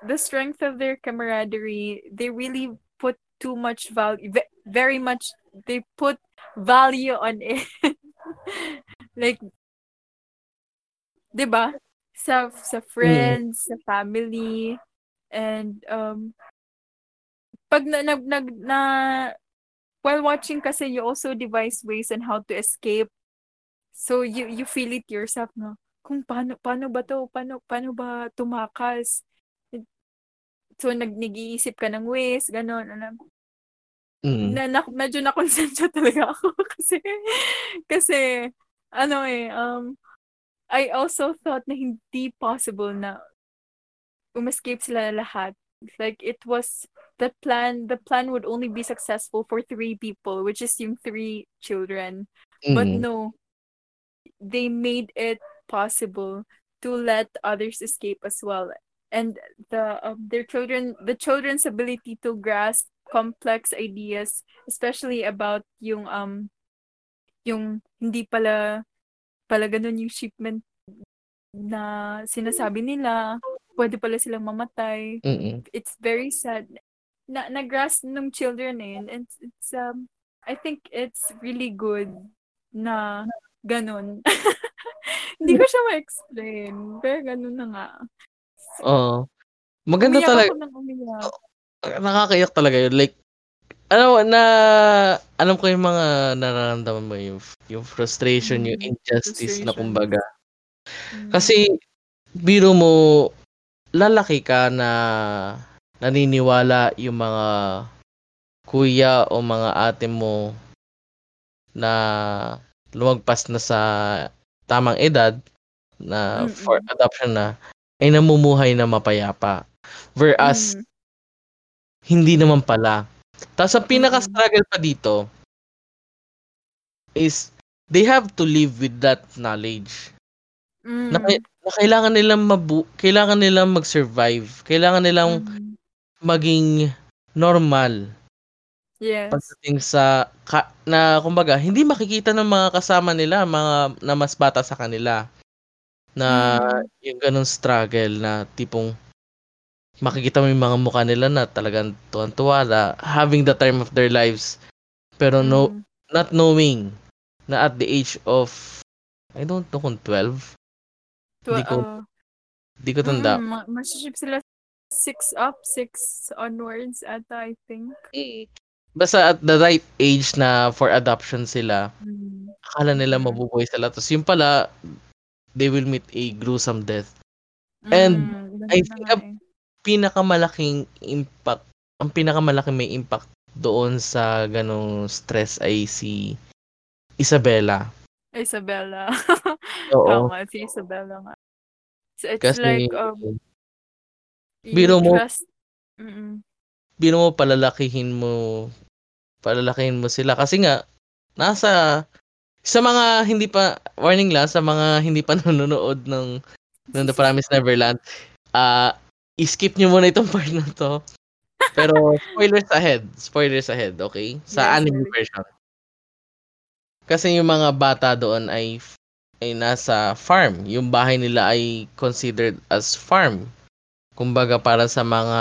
the strength of their camaraderie they really put too much value very much they put value on it. Like diba sa sa friends mm. sa family and um pag na, nag nag na while watching kasi you also devise ways on how to escape. So you you feel it yourself no kung paano paano ba 'to, paano paano ba tumakas. So nag nag-iisip ka ng ways, gano'n, ano. Mm. Na, na medyo na-konsensya talaga ako kasi kasi ano eh, um, I also thought na hindi possible na umescape sila lahat. Like it was the plan the plan would only be successful for three people, which is yung three children. Mm. But no, they made it possible to let others escape as well. And the um, their children the children's ability to grasp complex ideas especially about yung um yung hindi pala pala ganun yung shipment na sinasabi nila. Pwede pala silang mamatay. Mm-mm. it's very sad. Na na-grasp ng children eh. And it's, it's um I think it's really good na ganun Hindi ko siya ma-explain. Pero ganun na nga. Oo. Maganda umiyak talaga. Ako ng umiyak. Nakakaiyak talaga yun. Like, ano, na, alam ko yung mga nararamdaman mo, yung, yung frustration, mm, yung injustice frustration. na kumbaga. Mm. Kasi, biro mo, lalaki ka na naniniwala yung mga kuya o mga ate mo na lumagpas na sa tamang edad na Mm-mm. for adoption na ay namumuhay na mapayapa. Whereas, mm. hindi naman pala. Tapos ang pinaka-struggle pa dito is they have to live with that knowledge. Mm. Na, na kailangan nilang mabu kailangan nilang mag-survive. Kailangan nilang mm. maging normal Yes. Pagdating sa ka, na kumbaga hindi makikita ng mga kasama nila, mga na mas bata sa kanila na mm. yung ganung struggle na tipong makikita mo yung mga mukha nila na talagang tuwan-tuwa na having the time of their lives pero mm. no not knowing na at the age of I don't know kung 12 hindi ko uh, hindi ko tanda mm, masiship sila 6 up 6 onwards ata I think eh, basta at the right age na for adoption sila, mm. akala nila mabubuhay sila. Tapos yung pala, they will meet a gruesome death. And mm, I think ang pinakamalaking impact, ang pinakamalaking may impact doon sa ganong stress ay si Isabella. Isabella. Oo. Tama, si Isabella nga. So, it's Kasi like, um, Biro mo trust biro mo palalakihin mo palalakihin mo sila kasi nga nasa sa mga hindi pa warning lang sa mga hindi pa nanonood ng ng The Promised Neverland, ah, i-skip niyo muna itong part na 'to. Pero spoilers ahead, spoilers ahead, okey? Sa Yes, anime version. Kasi yung mga bata doon ay ay nasa farm, yung bahay nila ay considered as farm. Kumbaga para sa mga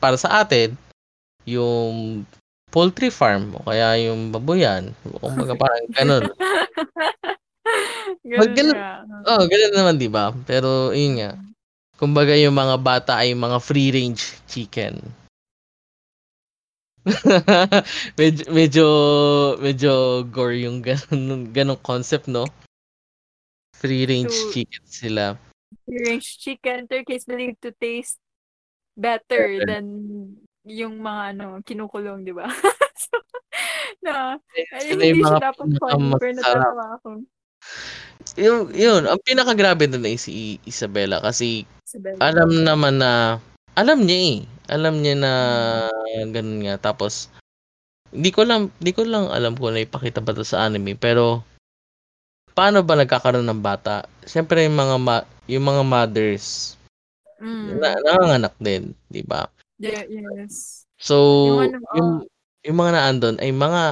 para sa atin, yung poultry farm o kaya yung babuyan, kumbaga parang. Pag Gano'n gano'n nga, oo, gano'n naman 'di ba? Pero yun nga, kumbaga yung mga bata ay mga free range chicken. Medyo medyo medyo gore yung gano'n gano'ng concept 'no? Free range To chicken sila. Free range chicken, turkey is believed to taste better Better. than yung mga ano, kinukulong, 'di ba? So, na ay Sila hindi siya dapat pinakamasarap. natatawa ako. Yung yun, ang pinakagrabe dun ay si Isabela kasi Isabela. alam naman na alam niya, eh, alam niya na Mm. gano'n nga tapos di ko lang di ko lang alam kung naipakita ba 'to sa anime pero paano ba nagkakaroon ng bata? Siyempre yung mga ma yung mga mothers na Mm. nanganganak din, 'di ba? Yeah, yes. So, Yung ano, yung yung mga naandun ay mga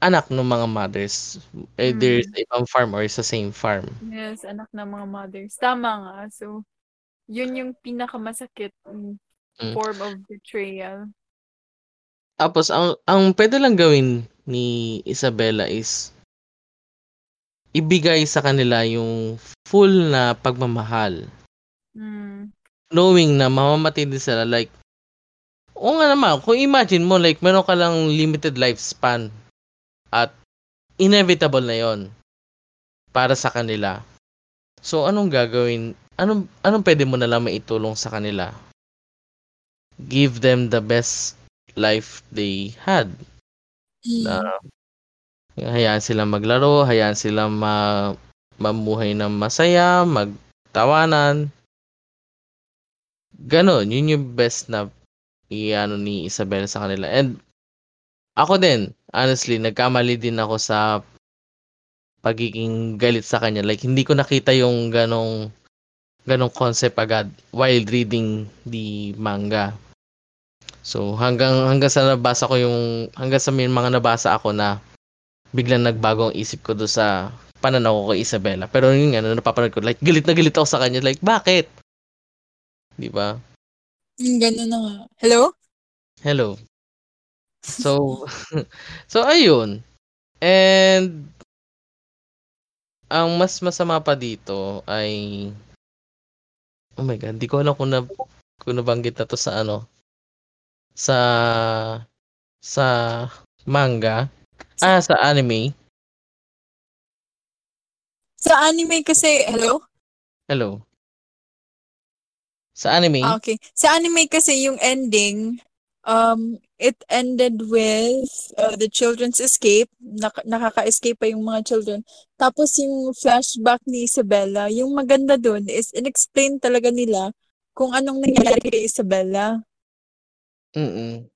anak nung mga mothers, either Mm. sa ibang farm or sa same farm. Yes, anak ng mga mothers. Tama nga. So, yun yung pinakamasakit, hmm, Hmm. form of betrayal. Tapos ang ang puwede lang gawin ni Isabela is ibigay sa kanila yung full na pagmamahal. Hmm. Knowing na mamamatay din sila like oo nga naman, kung imagine mo like meron ka lang limited lifespan at inevitable na yun para sa kanila. So anong gagawin anong anong puwede mo nalang maitulong sa kanila? Give them the best life they had. Na hayaan silang maglaro, hayaan silang ma mamuhay ng masaya, magtawanan. Gano'n, yun yung best na i-aano ni Isabela sa kanila and ako din, honestly nagkamali din ako sa pagiging galit sa kanya like hindi ko nakita yung gano'ng gano'ng concept agad while reading the manga. So hanggang hanggang sa nabasa ko yung hanggang sa may mga nabasa ako na biglang nagbago ang isip ko dun sa pananaw ko kay Isabela. Pero yun nga, napapanood ko like galit na galit ako sa kanya like bakit? 'Di ba? Hmm, gano'n na nga. Hello? Hello. So so ayun, and ang mas masama pa dito ay oh my God, di ko alam kung na kung nabanggit na 'to sa ano sa sa manga, ah, sa anime. Sa anime kasi hello? Hello. Sa anime? Ah, okey. Sa anime kasi yung ending, um, it ended with, uh, the children's escape, naka nakaka-escape pa yung mga children. Tapos yung flashback ni Isabela, yung maganda dun is in-explain talaga nila kung anong nangyari kay Isabela. Mm.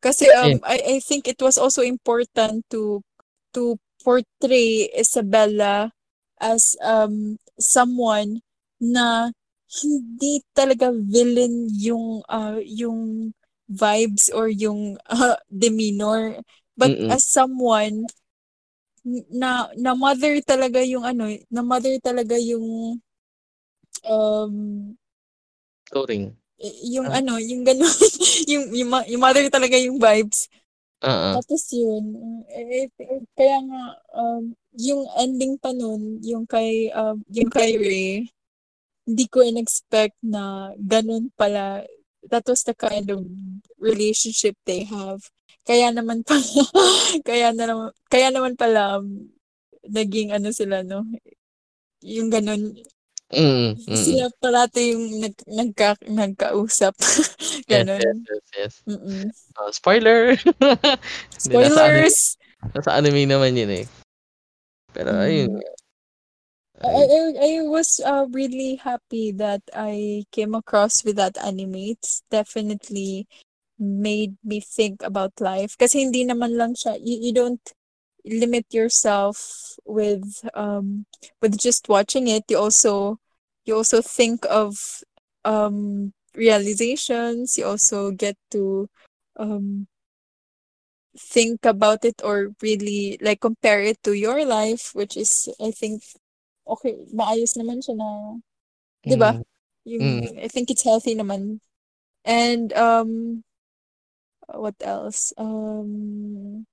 Kasi, um, I I think it was also important to to portray Isabela as, um, someone na hindi talaga villain yung, ah, yung vibes or yung, uh, demeanor, but Mm. as someone na na mother talaga yung ano, na mother talaga yung, um Turing. yung Ah. ano, yung gano'n, yung yung yung mother talaga yung vibes. Oo. Tapos yun, eh, eh, kaya nga, um, yung ending pa nun, yung kay, um, yung kay Rey, hindi ko in-expect na gano'n pala. That was the kind of relationship they have. Kaya naman pala kaya na naman kaya naman pala naging ano sila 'no, yung gano'n. Mm, mm. Sila parati yung nag nagka nagkausap, Yes, yes, gano'n. yes, yes. Mm. Oh, spoiler. Hindi, nasa ano Spoilers! Sa anime naman yun eh. Pero mm. ayun. I, I, I was uh, really happy that I came across with that anime. It's definitely made me think about life. Kasi hindi naman lang siya, you, you don't limit yourself with um with just watching it. You also you also think of um realizations. You also get to um think about it or really like compare it to your life which is I think okay maayos naman siya na mm. 'di ba? Yung mm. I think it's healthy naman. And um what else? Um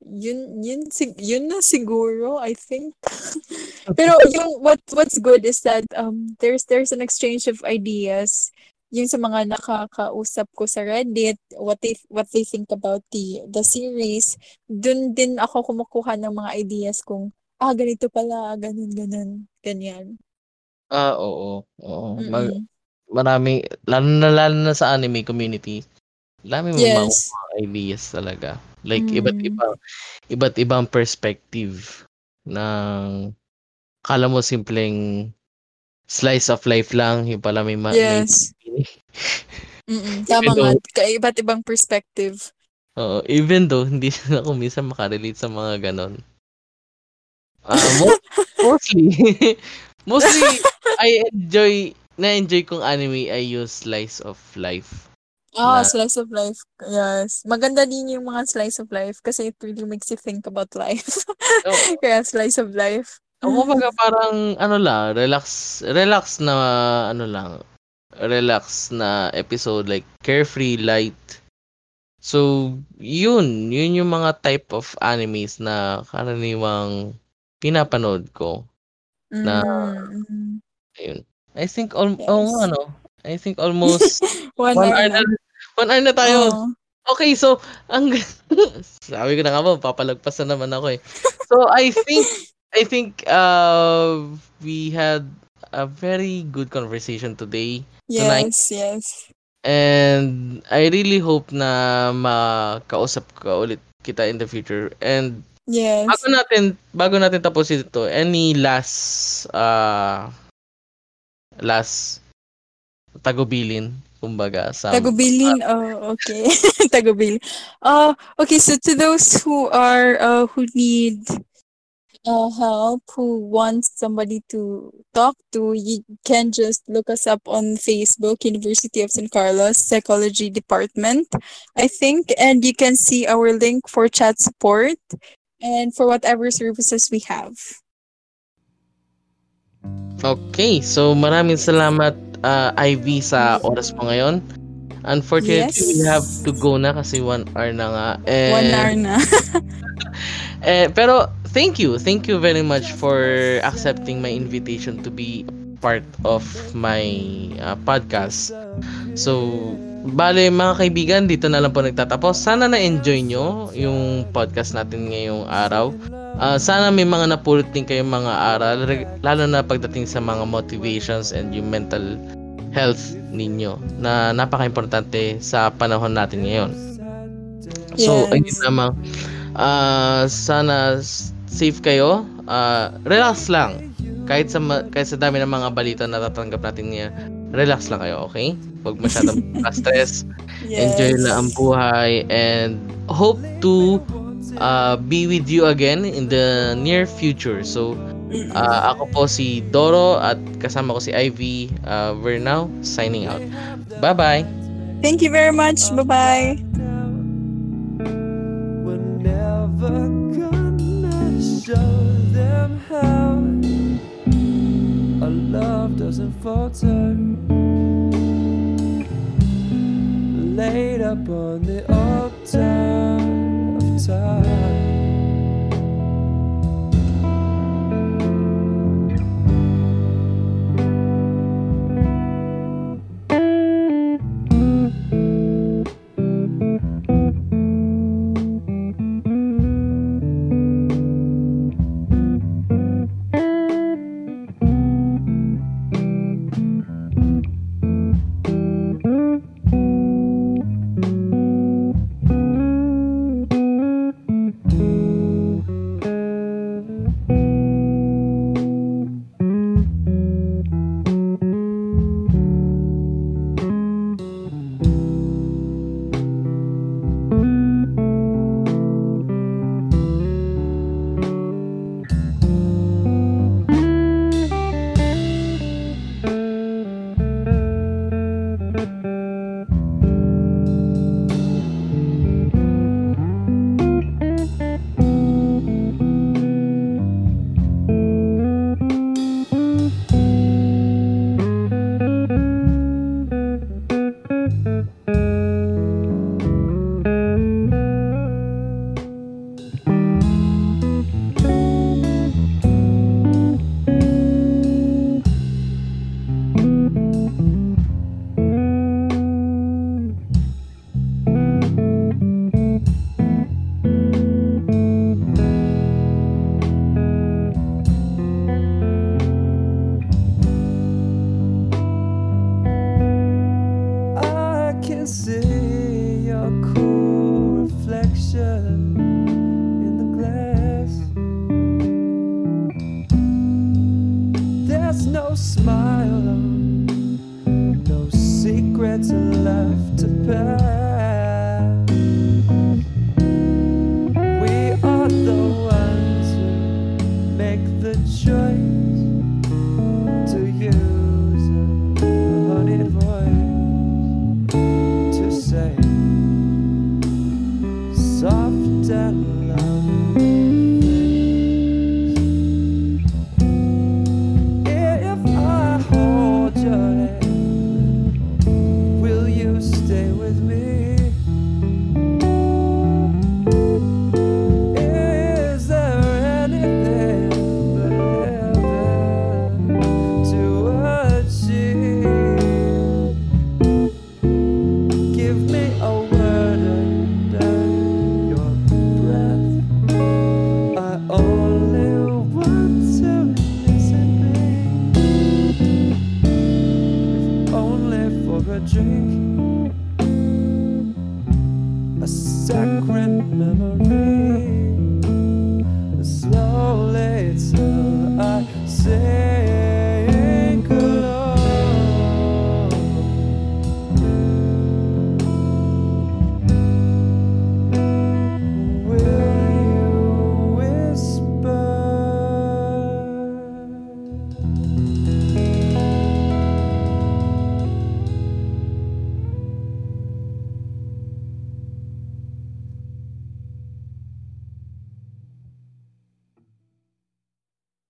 yun yun yun na siguro I think. Pero yung what what's good is that um there's there's an exchange of ideas yung sa mga nakakausap ko sa Reddit, what they what they think about the the series, dun din ako kumukuha ng mga ideas kung ah ganito pala, ganun ganun, ganyan. Ah, oo. Oo. Mag, marami lalo na lalo na sa anime community. Marami yes. mga ideas talaga. Like mm. iba't ibang iba't ibang perspective ng kala mo simpleng slice of life lang, yung pala may, ma- yes. may tama nga. Iba't ibang perspective. Oo, even though hindi na ako minsan makarelate sa mga ganon. Uh, mo- mostly, mostly, I enjoy, na-enjoy kong anime ay yung slice of life. Ah, oh, slice of life. Yes. Maganda din yung mga slice of life kasi it really makes you think about life. Oh. Kaya slice of life. Ako kumbaga parang ano lang, relax, relax na ano lang, relax na episode like carefree light. So, yun, yun yung mga type of animes na karaniwang pinapanood ko. Na mm. ayun. I think al- yes. oh, ano, I think almost one, one hour, na. One hour na tayo. Oh. Okay, so ang sabi ko na nga ba, papalagpas na naman ako eh. So I think I think uh we had a very good conversation today. Yes, tonight. yes. And I really hope na makausap ka ulit kita in the future. And yes. bago natin bago natin tapusin ito, any last uh last tagubilin kumbaga sa tagubilin? oh okay. Tagubilin uh okay so to those who are uh who need uh, help, who wants somebody to talk to, you can just look us up on Facebook, University of San Carlos Psychology Department, I think, and you can see our link for chat support and for whatever services we have. Okay, so maraming salamat uh, Ivy sa oras mo ngayon. Unfortunately, yes. we have to go na kasi one hour na nga. And, one hour na. eh, pero thank you. Thank you very much for accepting my invitation to be part of my uh, podcast. So, bale mga kaibigan, dito na lang po nagtatapos. Sana na-enjoy nyo yung podcast natin ngayong araw. Uh, sana may mga napulot din kayong mga aral, lalo na pagdating sa mga motivations and yung mental health ninyo na napaka-importante sa panahon natin ngayon. So, yes. ayun lamang. Uh, sana safe kayo. Uh, relax lang. Kahit sa kahit sa dami ng mga balita na natatanggap natin niya, relax lang kayo, okay? Huwag masyadong stress. Yes. Enjoy lang ang buhay and hope to uh, be with you again in the near future. So, uh, ako po si Doro at kasama ko si Ivy. Uh, we're now signing out. Bye-bye. Thank you very much. Bye-bye. Falter. Laid up on the altar of time. Smile on, no secrets left to bear.